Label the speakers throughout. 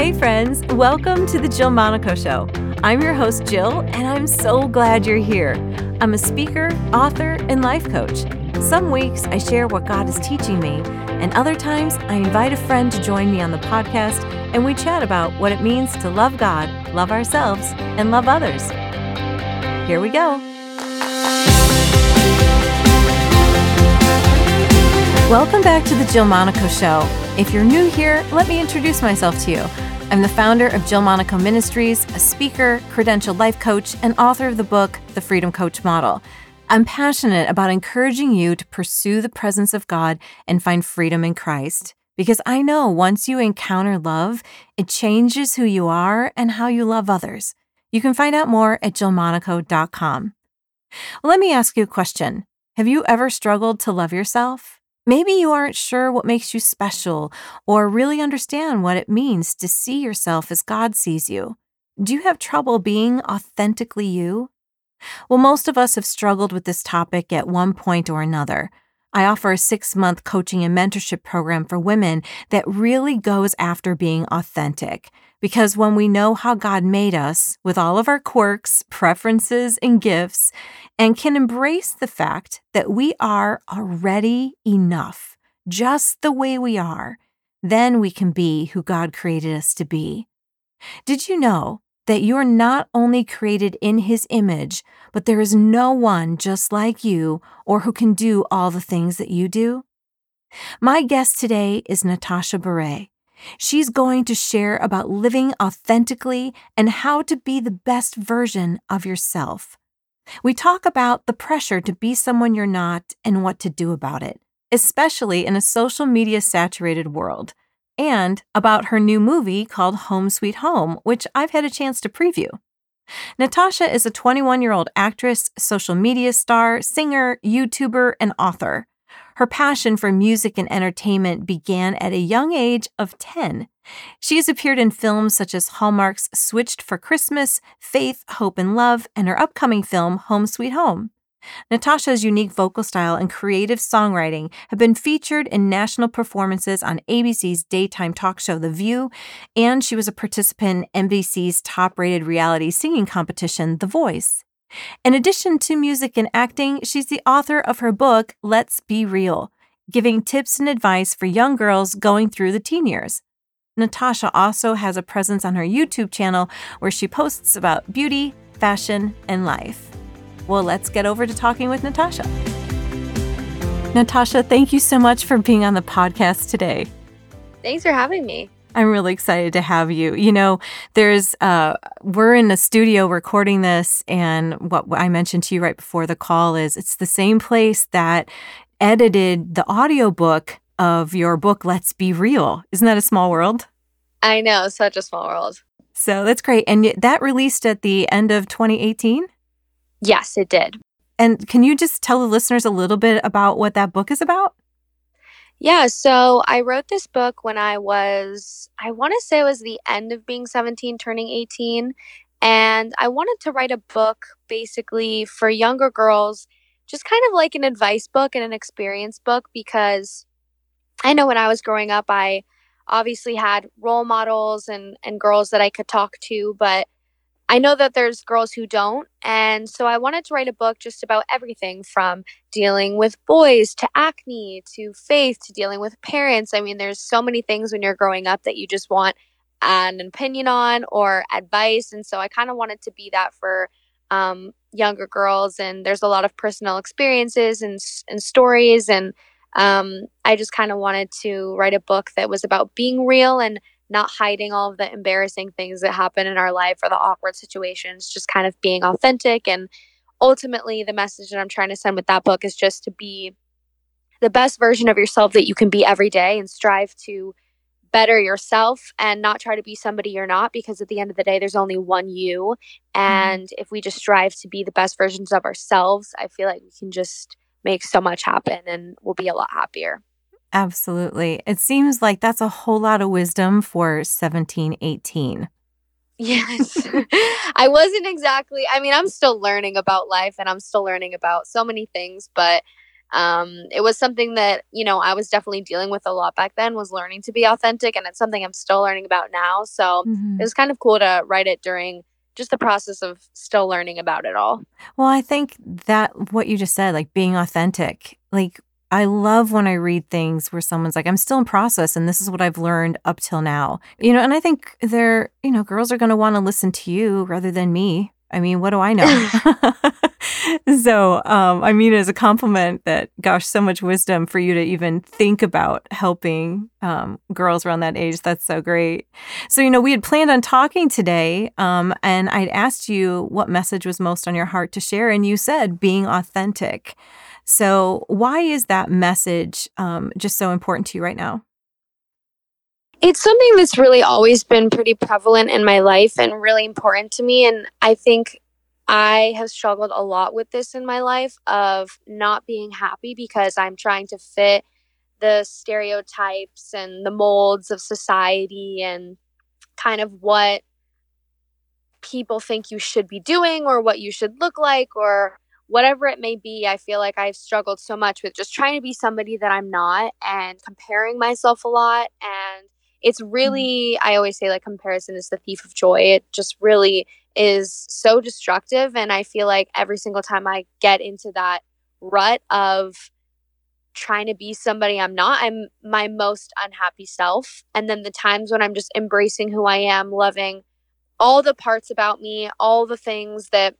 Speaker 1: Hey, friends, welcome to the Jill Monaco Show. I'm your host, Jill, and I'm so glad you're here. I'm a speaker, author, and life coach. Some weeks I share what God is teaching me, and other times I invite a friend to join me on the podcast and we chat about what it means to love God, love ourselves, and love others. Here we go. Welcome back to the Jill Monaco Show. If you're new here, let me introduce myself to you. I'm the founder of Jill Monaco Ministries, a speaker, credentialed life coach, and author of the book, The Freedom Coach Model. I'm passionate about encouraging you to pursue the presence of God and find freedom in Christ. Because I know once you encounter love, it changes who you are and how you love others. You can find out more at jillmonaco.com. Let me ask you a question. Have you ever struggled to love yourself? Maybe you aren't sure what makes you special or really understand what it means to see yourself as God sees you. Do you have trouble being authentically you? Well, most of us have struggled with this topic at one point or another. I offer a six month coaching and mentorship program for women that really goes after being authentic. Because when we know how God made us with all of our quirks, preferences, and gifts, and can embrace the fact that we are already enough, just the way we are, then we can be who God created us to be. Did you know that you're not only created in His image, but there is no one just like you or who can do all the things that you do? My guest today is Natasha Bure. She's going to share about living authentically and how to be the best version of yourself. We talk about the pressure to be someone you're not and what to do about it, especially in a social media saturated world, and about her new movie called Home Sweet Home, which I've had a chance to preview. Natasha is a 21 year old actress, social media star, singer, YouTuber, and author. Her passion for music and entertainment began at a young age of 10. She has appeared in films such as Hallmark's Switched for Christmas, Faith, Hope, and Love, and her upcoming film, Home Sweet Home. Natasha's unique vocal style and creative songwriting have been featured in national performances on ABC's daytime talk show The View, and she was a participant in NBC's top rated reality singing competition, The Voice. In addition to music and acting, she's the author of her book, Let's Be Real, giving tips and advice for young girls going through the teen years. Natasha also has a presence on her YouTube channel where she posts about beauty, fashion, and life. Well, let's get over to talking with Natasha. Natasha, thank you so much for being on the podcast today.
Speaker 2: Thanks for having me.
Speaker 1: I'm really excited to have you. You know, there's uh we're in a studio recording this and what I mentioned to you right before the call is it's the same place that edited the audiobook of your book Let's Be Real. Isn't that a small world?
Speaker 2: I know, such a small world.
Speaker 1: So that's great. And that released at the end of 2018?
Speaker 2: Yes, it did.
Speaker 1: And can you just tell the listeners a little bit about what that book is about?
Speaker 2: Yeah, so I wrote this book when I was, I want to say it was the end of being 17, turning 18. And I wanted to write a book basically for younger girls, just kind of like an advice book and an experience book, because I know when I was growing up, I obviously had role models and, and girls that I could talk to, but I know that there's girls who don't. And so I wanted to write a book just about everything from dealing with boys to acne to faith to dealing with parents. I mean, there's so many things when you're growing up that you just want an opinion on or advice. And so I kind of wanted to be that for um, younger girls. And there's a lot of personal experiences and, and stories. And um, I just kind of wanted to write a book that was about being real and not hiding all of the embarrassing things that happen in our life or the awkward situations, just kind of being authentic. And ultimately, the message that I'm trying to send with that book is just to be the best version of yourself that you can be every day and strive to better yourself and not try to be somebody you're not because at the end of the day there's only one you mm-hmm. and mm. if we just strive to be the best versions of ourselves i feel like we can just make so much happen and we'll be a lot happier
Speaker 1: Absolutely. It seems like that's a whole lot of wisdom for 17, 18.
Speaker 2: Yes. I wasn't exactly, I mean, I'm still learning about life and I'm still learning about so many things, but um, it was something that you know i was definitely dealing with a lot back then was learning to be authentic and it's something i'm still learning about now so mm-hmm. it was kind of cool to write it during just the process of still learning about it all
Speaker 1: well i think that what you just said like being authentic like I love when I read things where someone's like, I'm still in process and this is what I've learned up till now. You know, and I think they're, you know, girls are going to want to listen to you rather than me. I mean, what do I know? so, um, I mean, as a compliment that, gosh, so much wisdom for you to even think about helping um, girls around that age. That's so great. So, you know, we had planned on talking today, um, and I'd asked you what message was most on your heart to share, and you said being authentic. So, why is that message um, just so important to you right now?
Speaker 2: It's something that's really always been pretty prevalent in my life and really important to me. And I think I have struggled a lot with this in my life of not being happy because I'm trying to fit the stereotypes and the molds of society and kind of what people think you should be doing or what you should look like or whatever it may be, I feel like I've struggled so much with just trying to be somebody that I'm not and comparing myself a lot. And it's mm-hmm. really i always say like comparison is the thief of joy it just really is so destructive and i feel like every single time i get into that rut of trying to be somebody i'm not i'm my most unhappy self and then the times when i'm just embracing who i am loving all the parts about me all the things that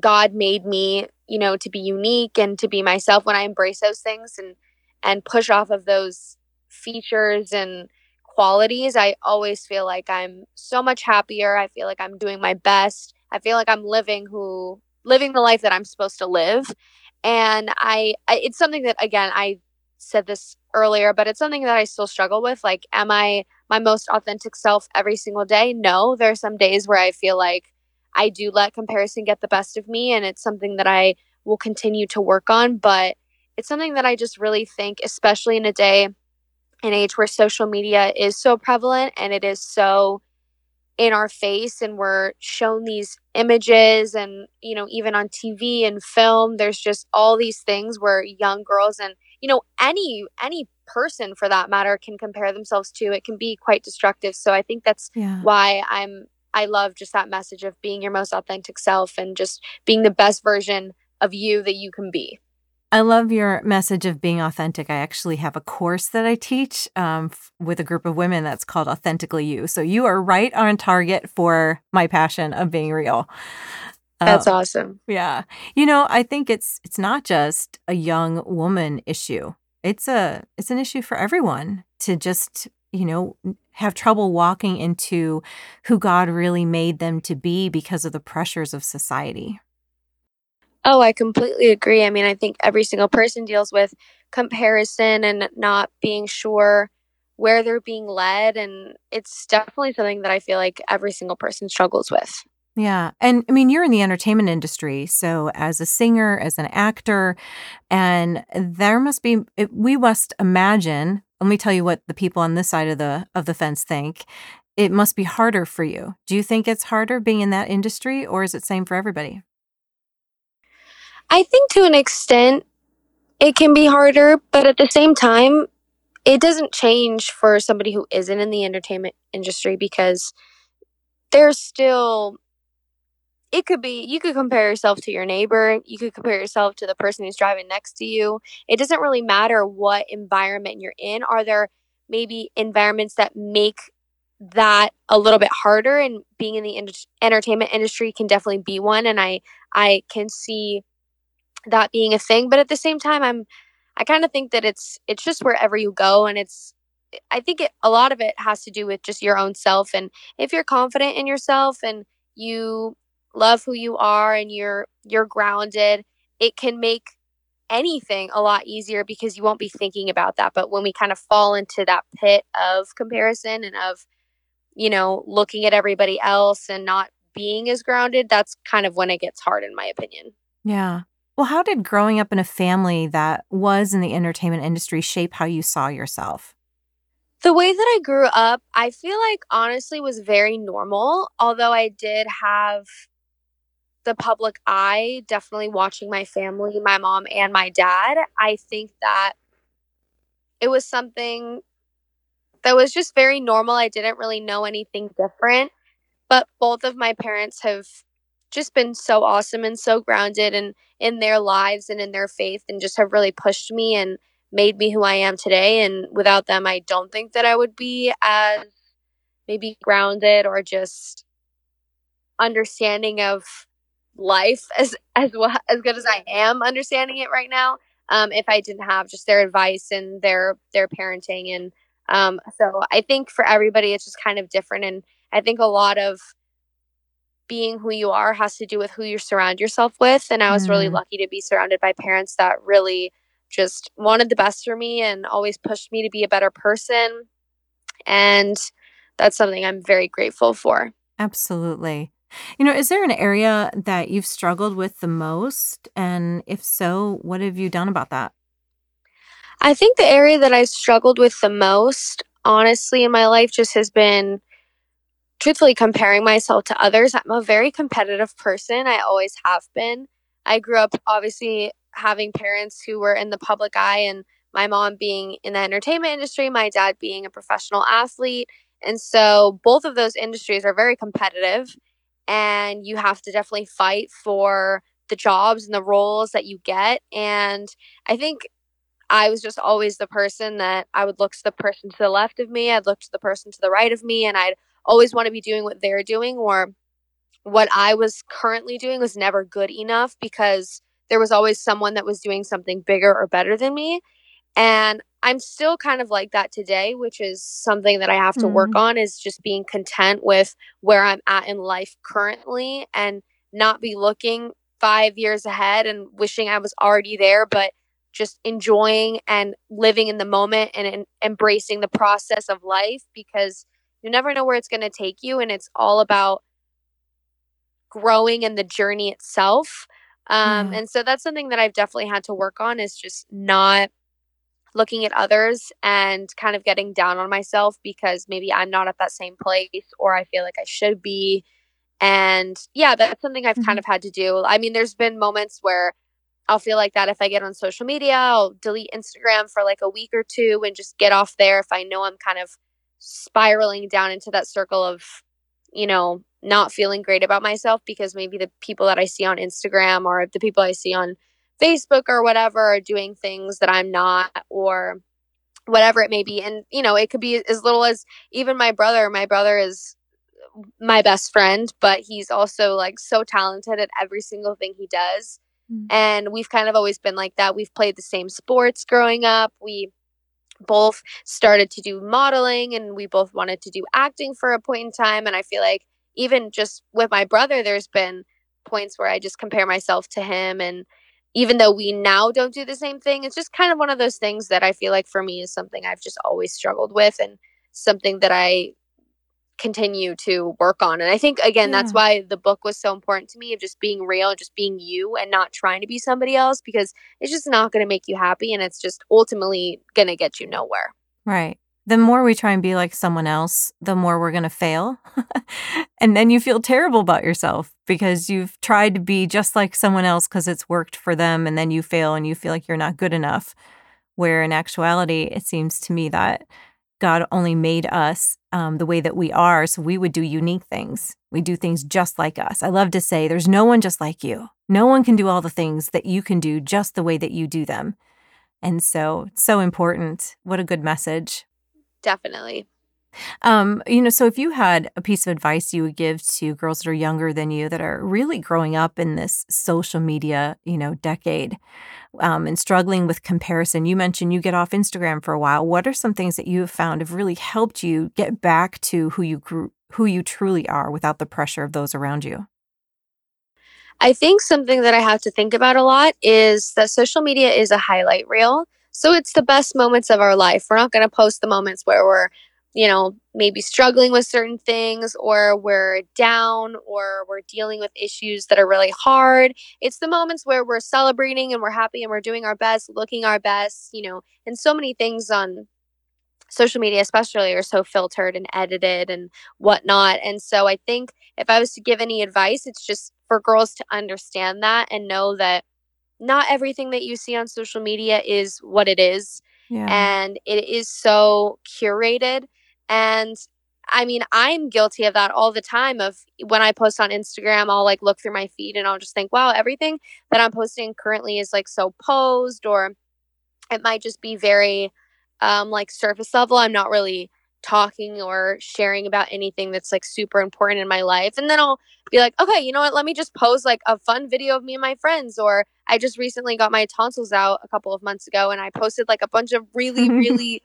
Speaker 2: god made me you know to be unique and to be myself when i embrace those things and and push off of those features and qualities, I always feel like I'm so much happier. I feel like I'm doing my best. I feel like I'm living who living the life that I'm supposed to live. And I, I it's something that again, I said this earlier, but it's something that I still struggle with. Like am I my most authentic self every single day? No, there are some days where I feel like I do let comparison get the best of me and it's something that I will continue to work on, but it's something that I just really think especially in a day an age where social media is so prevalent and it is so in our face and we're shown these images and you know even on TV and film there's just all these things where young girls and you know any any person for that matter can compare themselves to it can be quite destructive so i think that's yeah. why i'm i love just that message of being your most authentic self and just being the best version of you that you can be
Speaker 1: I love your message of being authentic. I actually have a course that I teach um, f- with a group of women that's called Authentically You. So you are right on target for my passion of being real.
Speaker 2: That's um, awesome.
Speaker 1: Yeah. You know, I think it's it's not just a young woman issue. It's a it's an issue for everyone to just, you know, have trouble walking into who God really made them to be because of the pressures of society.
Speaker 2: Oh, I completely agree. I mean, I think every single person deals with comparison and not being sure where they're being led. And it's definitely something that I feel like every single person struggles with.
Speaker 1: Yeah. And I mean, you're in the entertainment industry. So, as a singer, as an actor, and there must be, we must imagine, let me tell you what the people on this side of the of the fence think. It must be harder for you. Do you think it's harder being in that industry or is it same for everybody?
Speaker 2: I think to an extent it can be harder, but at the same time, it doesn't change for somebody who isn't in the entertainment industry because there's still it could be you could compare yourself to your neighbor you could compare yourself to the person who's driving next to you. It doesn't really matter what environment you're in. Are there maybe environments that make that a little bit harder? And being in the in- entertainment industry can definitely be one and i i can see that being a thing. But at the same time i'm i kind of think that it's it's just wherever you go and it's i think it, a lot of it has to do with just your own self. And if you're confident in yourself and you love who you are and you're you're grounded it can make anything a lot easier because you won't be thinking about that. But when we kind of fall into that pit of comparison and of you know looking at everybody else and not being as grounded that's kind of when it gets hard in my opinion.
Speaker 1: Yeah. Well, how did growing up in a family that was in the entertainment industry shape how you saw yourself?
Speaker 2: The way that I grew up, I feel like honestly was very normal, although I did have the public eye, definitely watching my family, my mom and my dad, I think that it was something that was just very normal. I didn't really know anything different. But both of my parents have just been so awesome and so grounded and in their lives and in their faith and just have really pushed me and made me who I am today. And without them, I don't think that I would be as maybe grounded or just understanding of life as as well as good as I am understanding it right now. Um, if I didn't have just their advice and their their parenting and um, so I think for everybody it's just kind of different and I think a lot of being who you are has to do with who you surround yourself with. And I was mm. really lucky to be surrounded by parents that really just wanted the best for me and always pushed me to be a better person. And that's something I'm very grateful for.
Speaker 1: Absolutely. You know, is there an area that you've struggled with the most? And if so, what have you done about that?
Speaker 2: I think the area that I struggled with the most, honestly, in my life just has been truthfully comparing myself to others. I'm a very competitive person. I always have been. I grew up obviously having parents who were in the public eye and my mom being in the entertainment industry, my dad being a professional athlete. And so both of those industries are very competitive and you have to definitely fight for the jobs and the roles that you get. And I think I was just always the person that I would look to the person to the left of me, I'd look to the person to the right of me, and I'd always want to be doing what they're doing or what I was currently doing was never good enough because there was always someone that was doing something bigger or better than me. And I'm still kind of like that today, which is something that I have to mm-hmm. work on is just being content with where I'm at in life currently and not be looking 5 years ahead and wishing I was already there, but just enjoying and living in the moment and, and embracing the process of life because you never know where it's going to take you and it's all about growing and the journey itself um, mm. and so that's something that i've definitely had to work on is just not looking at others and kind of getting down on myself because maybe i'm not at that same place or i feel like i should be and yeah that's something i've mm-hmm. kind of had to do i mean there's been moments where I'll feel like that if I get on social media. I'll delete Instagram for like a week or two and just get off there if I know I'm kind of spiraling down into that circle of, you know, not feeling great about myself because maybe the people that I see on Instagram or the people I see on Facebook or whatever are doing things that I'm not or whatever it may be. And, you know, it could be as little as even my brother. My brother is my best friend, but he's also like so talented at every single thing he does. Mm-hmm. And we've kind of always been like that. We've played the same sports growing up. We both started to do modeling and we both wanted to do acting for a point in time. And I feel like even just with my brother, there's been points where I just compare myself to him. And even though we now don't do the same thing, it's just kind of one of those things that I feel like for me is something I've just always struggled with and something that I continue to work on. And I think again yeah. that's why the book was so important to me of just being real, just being you and not trying to be somebody else because it's just not going to make you happy and it's just ultimately going to get you nowhere.
Speaker 1: Right. The more we try and be like someone else, the more we're going to fail. and then you feel terrible about yourself because you've tried to be just like someone else because it's worked for them and then you fail and you feel like you're not good enough. Where in actuality, it seems to me that God only made us um, the way that we are, so we would do unique things. We do things just like us. I love to say, there's no one just like you. No one can do all the things that you can do just the way that you do them. And so so important. What a good message.
Speaker 2: Definitely.
Speaker 1: Um, you know, so if you had a piece of advice you would give to girls that are younger than you that are really growing up in this social media, you know, decade, um, and struggling with comparison, you mentioned you get off Instagram for a while. What are some things that you have found have really helped you get back to who you grew, who you truly are without the pressure of those around you?
Speaker 2: I think something that I have to think about a lot is that social media is a highlight reel. So it's the best moments of our life. We're not going to post the moments where we're you know, maybe struggling with certain things or we're down or we're dealing with issues that are really hard. It's the moments where we're celebrating and we're happy and we're doing our best, looking our best, you know, and so many things on social media especially are so filtered and edited and whatnot and so i think if i was to give any advice it's just for girls to understand that and know that not everything that you see on social media is what it is yeah. and it is so curated and I mean, I'm guilty of that all the time. Of when I post on Instagram, I'll like look through my feed and I'll just think, wow, everything that I'm posting currently is like so posed, or it might just be very um, like surface level. I'm not really talking or sharing about anything that's like super important in my life. And then I'll be like, okay, you know what? Let me just post like a fun video of me and my friends. Or I just recently got my tonsils out a couple of months ago and I posted like a bunch of really, really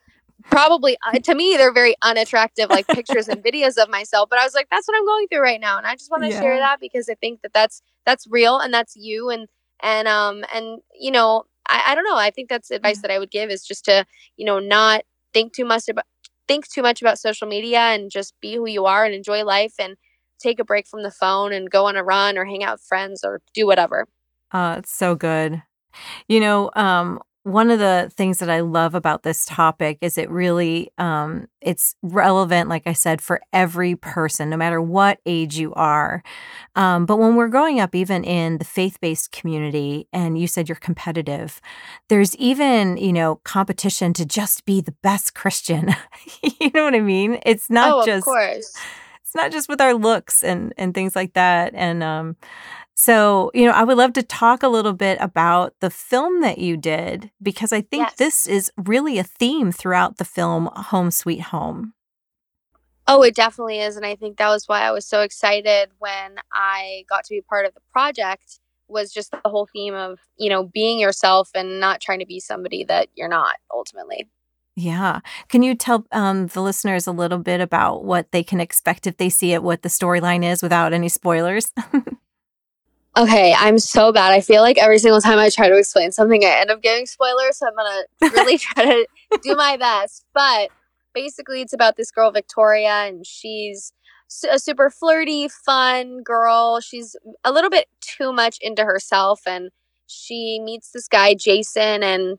Speaker 2: probably uh, to me they're very unattractive like pictures and videos of myself but i was like that's what i'm going through right now and i just want to yeah. share that because i think that that's that's real and that's you and and um and you know I, I don't know i think that's advice yeah. that i would give is just to you know not think too much about think too much about social media and just be who you are and enjoy life and take a break from the phone and go on a run or hang out with friends or do whatever.
Speaker 1: Uh it's so good. You know um one of the things that I love about this topic is it really um, it's relevant, like I said, for every person, no matter what age you are. Um, but when we're growing up, even in the faith-based community, and you said you're competitive, there's even you know competition to just be the best Christian. you know what I mean? It's not
Speaker 2: oh,
Speaker 1: just.
Speaker 2: Of course.
Speaker 1: It's not just with our looks and and things like that, and um, so, you know, I would love to talk a little bit about the film that you did because I think yes. this is really a theme throughout the film Home Sweet Home.
Speaker 2: Oh, it definitely is. And I think that was why I was so excited when I got to be part of the project was just the whole theme of, you know, being yourself and not trying to be somebody that you're not ultimately.
Speaker 1: Yeah. Can you tell um, the listeners a little bit about what they can expect if they see it, what the storyline is without any spoilers?
Speaker 2: Okay, I'm so bad. I feel like every single time I try to explain something, I end up giving spoilers. So I'm gonna really try to do my best. But basically, it's about this girl Victoria, and she's a super flirty, fun girl. She's a little bit too much into herself, and she meets this guy Jason, and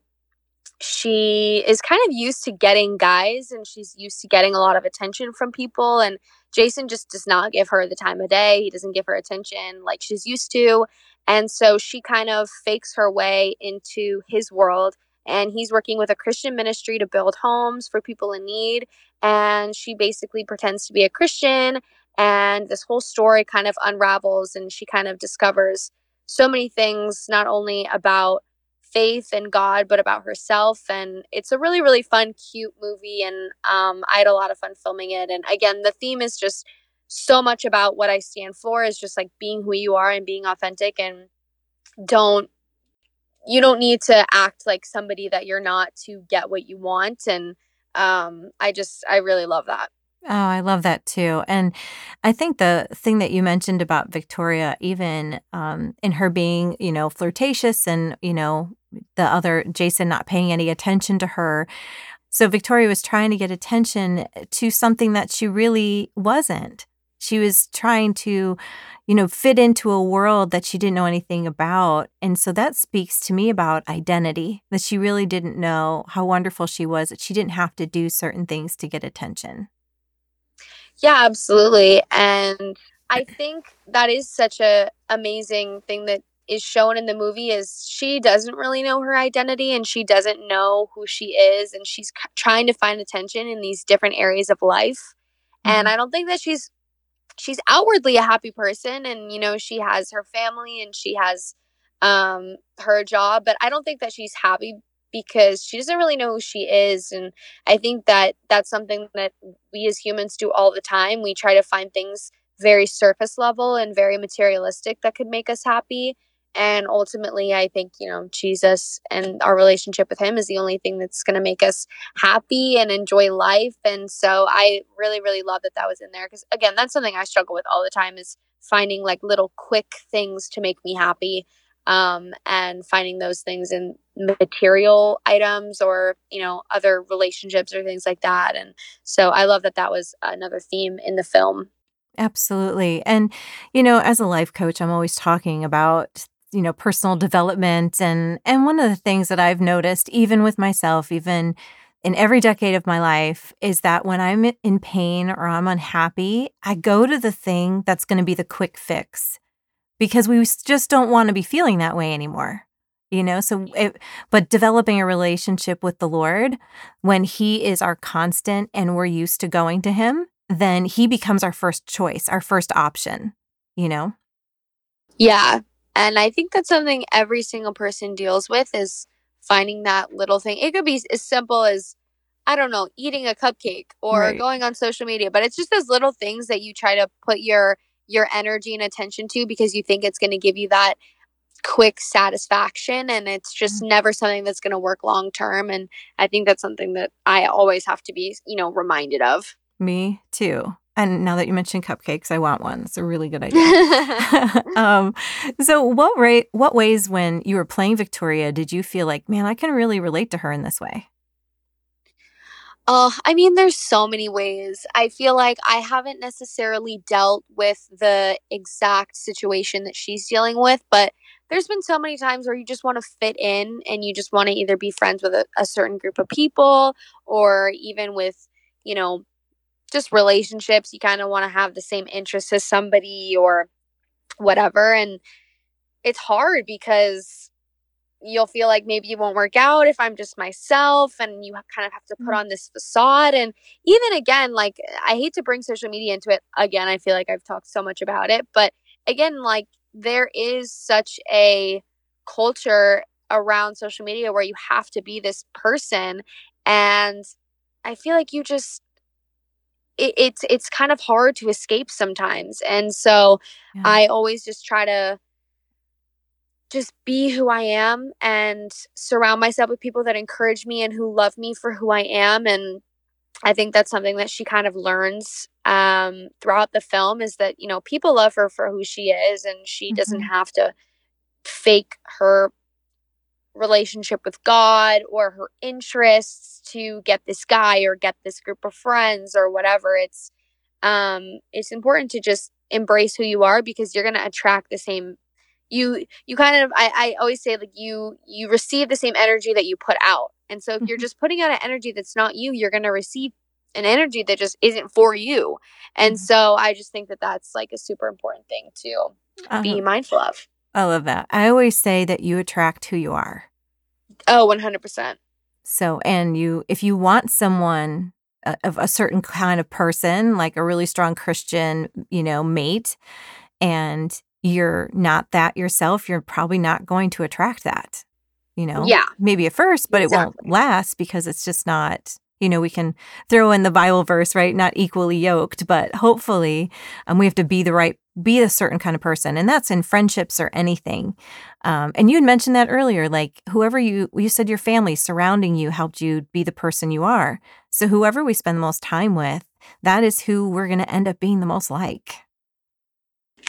Speaker 2: she is kind of used to getting guys, and she's used to getting a lot of attention from people, and Jason just does not give her the time of day. He doesn't give her attention like she's used to. And so she kind of fakes her way into his world. And he's working with a Christian ministry to build homes for people in need. And she basically pretends to be a Christian. And this whole story kind of unravels. And she kind of discovers so many things, not only about faith and God, but about herself. And it's a really, really fun, cute movie. And um, I had a lot of fun filming it. And again, the theme is just so much about what I stand for is just like being who you are and being authentic and don't you don't need to act like somebody that you're not to get what you want and um I just I really love that.
Speaker 1: Oh, I love that too. And I think the thing that you mentioned about Victoria, even um, in her being, you know, flirtatious and, you know, the other Jason not paying any attention to her. So Victoria was trying to get attention to something that she really wasn't. She was trying to, you know, fit into a world that she didn't know anything about. And so that speaks to me about identity that she really didn't know how wonderful she was, that she didn't have to do certain things to get attention.
Speaker 2: Yeah, absolutely. And I think that is such a amazing thing that is shown in the movie is she doesn't really know her identity and she doesn't know who she is and she's c- trying to find attention in these different areas of life. Mm-hmm. And I don't think that she's she's outwardly a happy person and you know she has her family and she has um her job, but I don't think that she's happy because she doesn't really know who she is and i think that that's something that we as humans do all the time we try to find things very surface level and very materialistic that could make us happy and ultimately i think you know jesus and our relationship with him is the only thing that's going to make us happy and enjoy life. And so i really really love that that was in there because again that's something i struggle with all the time is finding like little quick things to make me happy um, and finding those things in material items or you know other relationships or things like that. And so i love that that was another theme in the film.
Speaker 1: Absolutely. And you know as a life coach i'm always talking about you know personal development and and one of the things that i've noticed even with myself even in every decade of my life is that when I'm in pain or I'm unhappy, I go to the thing that's going to be the quick fix because we just don't want to be feeling that way anymore. You know, so it, but developing a relationship with the Lord when He is our constant and we're used to going to Him, then He becomes our first choice, our first option, you know?
Speaker 2: Yeah. And I think that's something every single person deals with is finding that little thing. It could be as simple as, I don't know, eating a cupcake or right. going on social media, but it's just those little things that you try to put your your energy and attention to because you think it's going to give you that quick satisfaction and it's just mm-hmm. never something that's going to work long term and I think that's something that I always have to be, you know, reminded of.
Speaker 1: Me too. And now that you mentioned cupcakes, I want one. It's a really good idea. um, so, what rate, what ways when you were playing Victoria did you feel like, man, I can really relate to her in this way?
Speaker 2: Oh, I mean, there's so many ways. I feel like I haven't necessarily dealt with the exact situation that she's dealing with, but there's been so many times where you just want to fit in and you just want to either be friends with a, a certain group of people or even with, you know, just relationships. You kind of want to have the same interests as somebody or whatever. And it's hard because you'll feel like maybe you won't work out if I'm just myself and you kind of have to put mm-hmm. on this facade and even again like I hate to bring social media into it again I feel like I've talked so much about it but again like there is such a culture around social media where you have to be this person and I feel like you just it, it's it's kind of hard to escape sometimes and so yeah. i always just try to just be who i am and surround myself with people that encourage me and who love me for who i am and i think that's something that she kind of learns um, throughout the film is that you know people love her for who she is and she mm-hmm. doesn't have to fake her relationship with God or her interests to get this guy or get this group of friends or whatever. It's um it's important to just embrace who you are because you're gonna attract the same you you kind of I, I always say like you you receive the same energy that you put out. And so if you're mm-hmm. just putting out an energy that's not you, you're gonna receive an energy that just isn't for you. And mm-hmm. so I just think that that's like a super important thing to uh-huh. be mindful of.
Speaker 1: I love that. I always say that you attract who you are.
Speaker 2: Oh, 100%.
Speaker 1: So, and you, if you want someone uh, of a certain kind of person, like a really strong Christian, you know, mate, and you're not that yourself, you're probably not going to attract that, you know?
Speaker 2: Yeah.
Speaker 1: Maybe at first, but exactly. it won't last because it's just not you know, we can throw in the Bible verse, right? Not equally yoked, but hopefully um, we have to be the right, be a certain kind of person. And that's in friendships or anything. Um, and you had mentioned that earlier, like whoever you, you said your family surrounding you helped you be the person you are. So whoever we spend the most time with, that is who we're going to end up being the most like.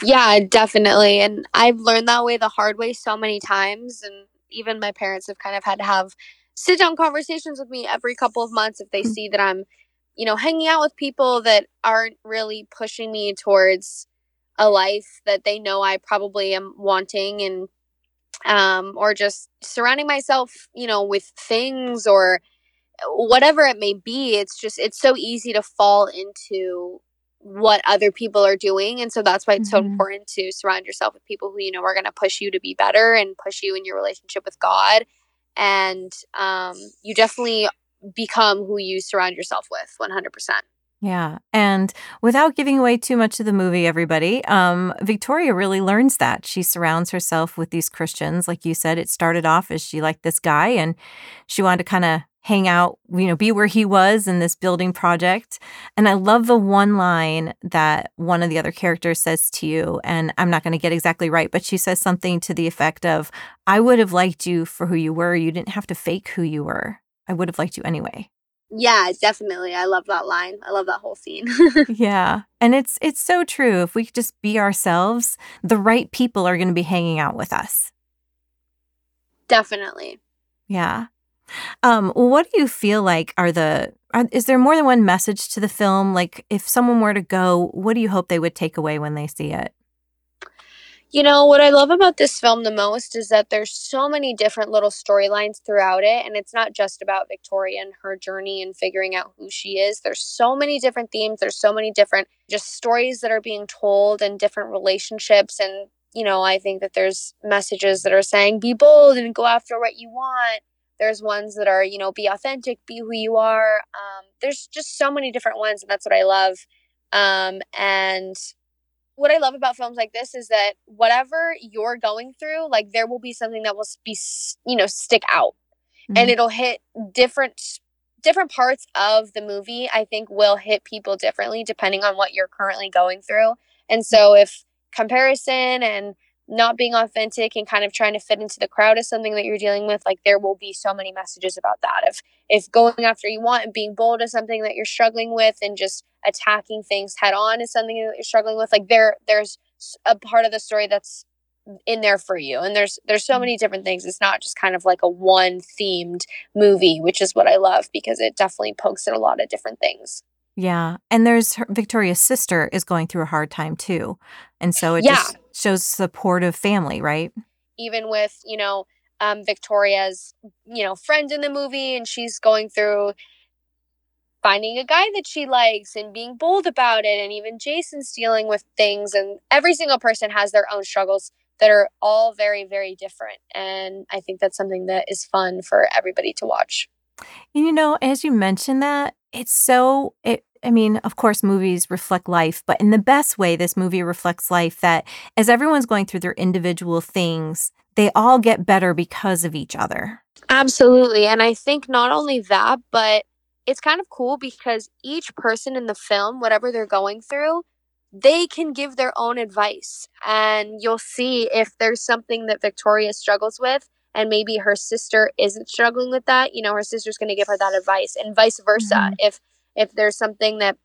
Speaker 2: Yeah, definitely. And I've learned that way the hard way so many times. And even my parents have kind of had to have sit down conversations with me every couple of months if they mm-hmm. see that I'm, you know, hanging out with people that aren't really pushing me towards a life that they know I probably am wanting and um or just surrounding myself, you know, with things or whatever it may be. It's just it's so easy to fall into what other people are doing and so that's why it's mm-hmm. so important to surround yourself with people who you know are going to push you to be better and push you in your relationship with God and um, you definitely become who you surround yourself with 100%.
Speaker 1: Yeah. And without giving away too much of the movie, everybody, um, Victoria really learns that. She surrounds herself with these Christians. Like you said, it started off as she liked this guy and she wanted to kind of hang out, you know, be where he was in this building project. And I love the one line that one of the other characters says to you. And I'm not going to get exactly right, but she says something to the effect of, I would have liked you for who you were. You didn't have to fake who you were. I would have liked you anyway.
Speaker 2: Yeah, definitely. I love that line. I love that whole scene.
Speaker 1: yeah. And it's it's so true. If we just be ourselves, the right people are going to be hanging out with us.
Speaker 2: Definitely.
Speaker 1: Yeah. Um, what do you feel like are the are, is there more than one message to the film? Like if someone were to go, what do you hope they would take away when they see it?
Speaker 2: You know, what I love about this film the most is that there's so many different little storylines throughout it. And it's not just about Victoria and her journey and figuring out who she is. There's so many different themes. There's so many different just stories that are being told and different relationships. And, you know, I think that there's messages that are saying, be bold and go after what you want. There's ones that are, you know, be authentic, be who you are. Um, there's just so many different ones. And that's what I love. Um, and what I love about films like this is that whatever you're going through, like there will be something that will be, you know, stick out mm-hmm. and it'll hit different different parts of the movie I think will hit people differently depending on what you're currently going through. And so if comparison and not being authentic and kind of trying to fit into the crowd is something that you're dealing with like there will be so many messages about that if if going after you want and being bold is something that you're struggling with and just attacking things head on is something that you're struggling with like there there's a part of the story that's in there for you and there's there's so mm-hmm. many different things it's not just kind of like a one themed movie which is what i love because it definitely pokes at a lot of different things
Speaker 1: yeah. And there's her, Victoria's sister is going through a hard time too. And so it yeah. just shows supportive family, right?
Speaker 2: Even with, you know, um, Victoria's, you know, friend in the movie and she's going through finding a guy that she likes and being bold about it. And even Jason's dealing with things. And every single person has their own struggles that are all very, very different. And I think that's something that is fun for everybody to watch.
Speaker 1: And you know, as you mentioned that, it's so it I mean, of course, movies reflect life, but in the best way, this movie reflects life that as everyone's going through their individual things, they all get better because of each other.
Speaker 2: Absolutely. And I think not only that, but it's kind of cool because each person in the film, whatever they're going through, they can give their own advice. And you'll see if there's something that Victoria struggles with and maybe her sister isn't struggling with that, you know, her sister's going to give her that advice and vice versa. Mm-hmm. If if there's something that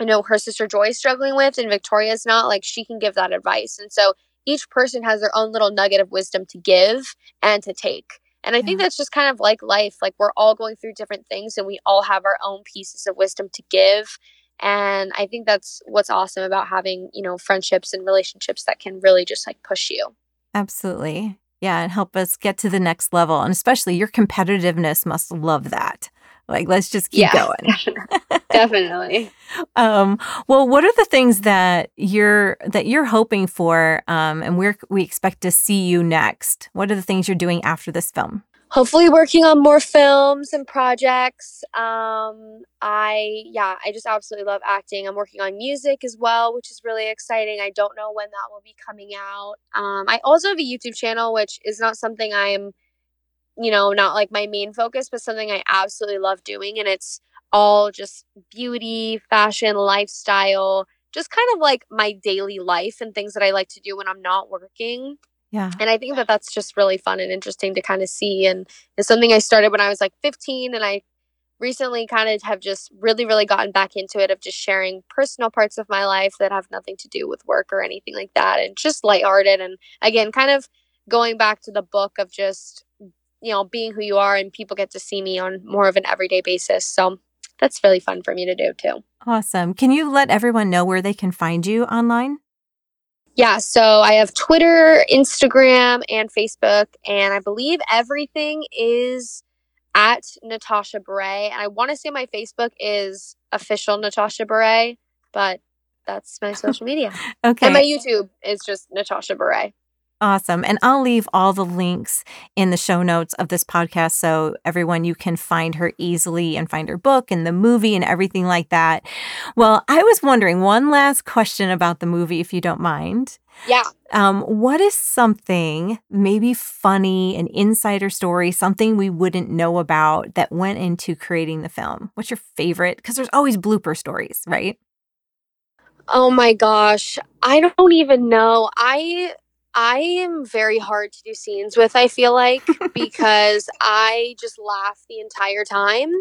Speaker 2: you know her sister Joy is struggling with and Victoria's not, like she can give that advice. And so each person has their own little nugget of wisdom to give and to take. And I think that's just kind of like life. Like we're all going through different things and we all have our own pieces of wisdom to give. And I think that's what's awesome about having, you know, friendships and relationships that can really just like push you.
Speaker 1: Absolutely. Yeah, and help us get to the next level. And especially your competitiveness must love that. Like, let's just keep yeah,
Speaker 2: going. Definitely.
Speaker 1: um, well, what are the things that you're that you're hoping for, um, and where we expect to see you next? What are the things you're doing after this film?
Speaker 2: hopefully working on more films and projects. Um, I yeah, I just absolutely love acting. I'm working on music as well, which is really exciting. I don't know when that will be coming out. Um, I also have a YouTube channel, which is not something I'm, you know, not like my main focus, but something I absolutely love doing, and it's all just beauty, fashion, lifestyle, just kind of like my daily life and things that I like to do when I'm not working.
Speaker 1: Yeah.
Speaker 2: And I think that that's just really fun and interesting to kind of see. And it's something I started when I was like 15. And I recently kind of have just really, really gotten back into it of just sharing personal parts of my life that have nothing to do with work or anything like that. And just lighthearted. And again, kind of going back to the book of just, you know, being who you are and people get to see me on more of an everyday basis. So that's really fun for me to do too.
Speaker 1: Awesome. Can you let everyone know where they can find you online?
Speaker 2: Yeah, so I have Twitter, Instagram, and Facebook, and I believe everything is at Natasha Bure. And I want to say my Facebook is official Natasha Bure, but that's my social media.
Speaker 1: okay.
Speaker 2: And my YouTube is just Natasha Bure.
Speaker 1: Awesome. And I'll leave all the links in the show notes of this podcast so everyone you can find her easily and find her book and the movie and everything like that. Well, I was wondering one last question about the movie, if you don't mind.
Speaker 2: Yeah.
Speaker 1: Um, what is something, maybe funny, an insider story, something we wouldn't know about that went into creating the film? What's your favorite? Because there's always blooper stories, right?
Speaker 2: Oh my gosh. I don't even know. I I am very hard to do scenes with, I feel like, because I just laugh the entire time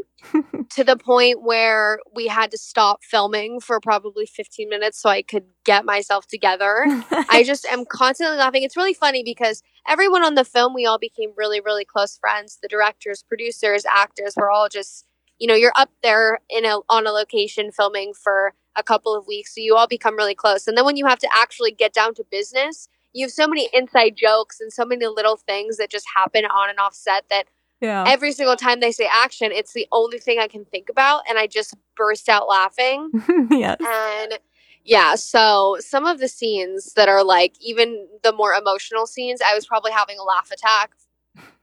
Speaker 2: to the point where we had to stop filming for probably 15 minutes so I could get myself together. I just am constantly laughing. It's really funny because everyone on the film, we all became really, really close friends. The directors, producers, actors, we're all just, you know, you're up there in a on a location filming for a couple of weeks, so you all become really close. And then when you have to actually get down to business, you have so many inside jokes and so many little things that just happen on and off set that
Speaker 1: Yeah.
Speaker 2: every single time they say action, it's the only thing I can think about. And I just burst out laughing.
Speaker 1: yes.
Speaker 2: And yeah, so some of the scenes that are like even the more emotional scenes, I was probably having a laugh attack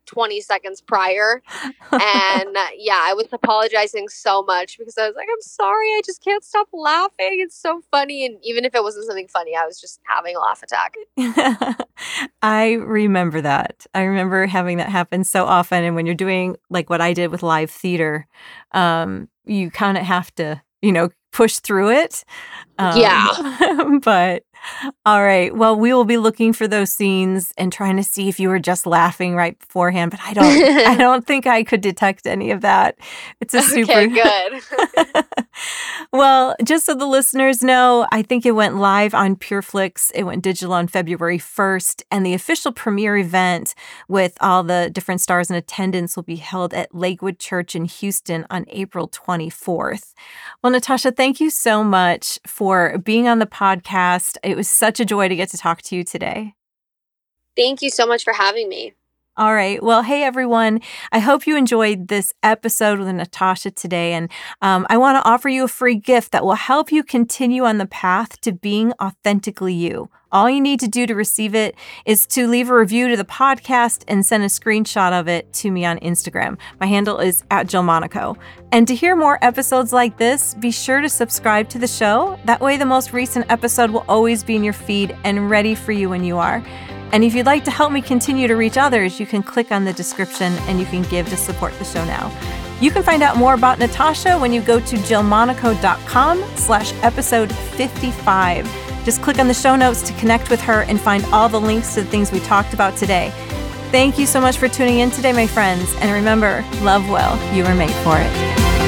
Speaker 2: 20 seconds prior. And uh, yeah, I was apologizing so much because I was like, I'm sorry, I just can't stop laughing. It's so funny. And even if it wasn't something funny, I was just having a laugh attack.
Speaker 1: I remember that. I remember having that happen so often. And when you're doing like what I did with live theater, um, you kind of have to, you know, push through it. Um,
Speaker 2: Yeah.
Speaker 1: but all right. Well, we will be looking for those scenes and trying to see if you were just laughing right beforehand. But I don't. I don't think I could detect any of that. It's a super
Speaker 2: Okay, good.
Speaker 1: well, just so the listeners know, I think it went live on PureFlix. It went digital on February 1st, and the official premiere event with all the different stars in attendance will be held at Lakewood Church in Houston on April 24th. Well, Natasha, thank you so much for being on the podcast. It was such a joy to get to talk to you today.
Speaker 2: Thank you so much for having me.
Speaker 1: All right. Well, hey, everyone. I hope you enjoyed this episode with Natasha today. And um, I want to offer you a free gift that will help you continue on the path to being authentically you. All you need to do to receive it is to leave a review to the podcast and send a screenshot of it to me on Instagram. My handle is at Jill Monaco. And to hear more episodes like this, be sure to subscribe to the show. That way, the most recent episode will always be in your feed and ready for you when you are. And if you'd like to help me continue to reach others, you can click on the description and you can give to support the show now. You can find out more about Natasha when you go to jillmonaco.com slash episode 55. Just click on the show notes to connect with her and find all the links to the things we talked about today. Thank you so much for tuning in today, my friends. And remember, love well. You were made for it.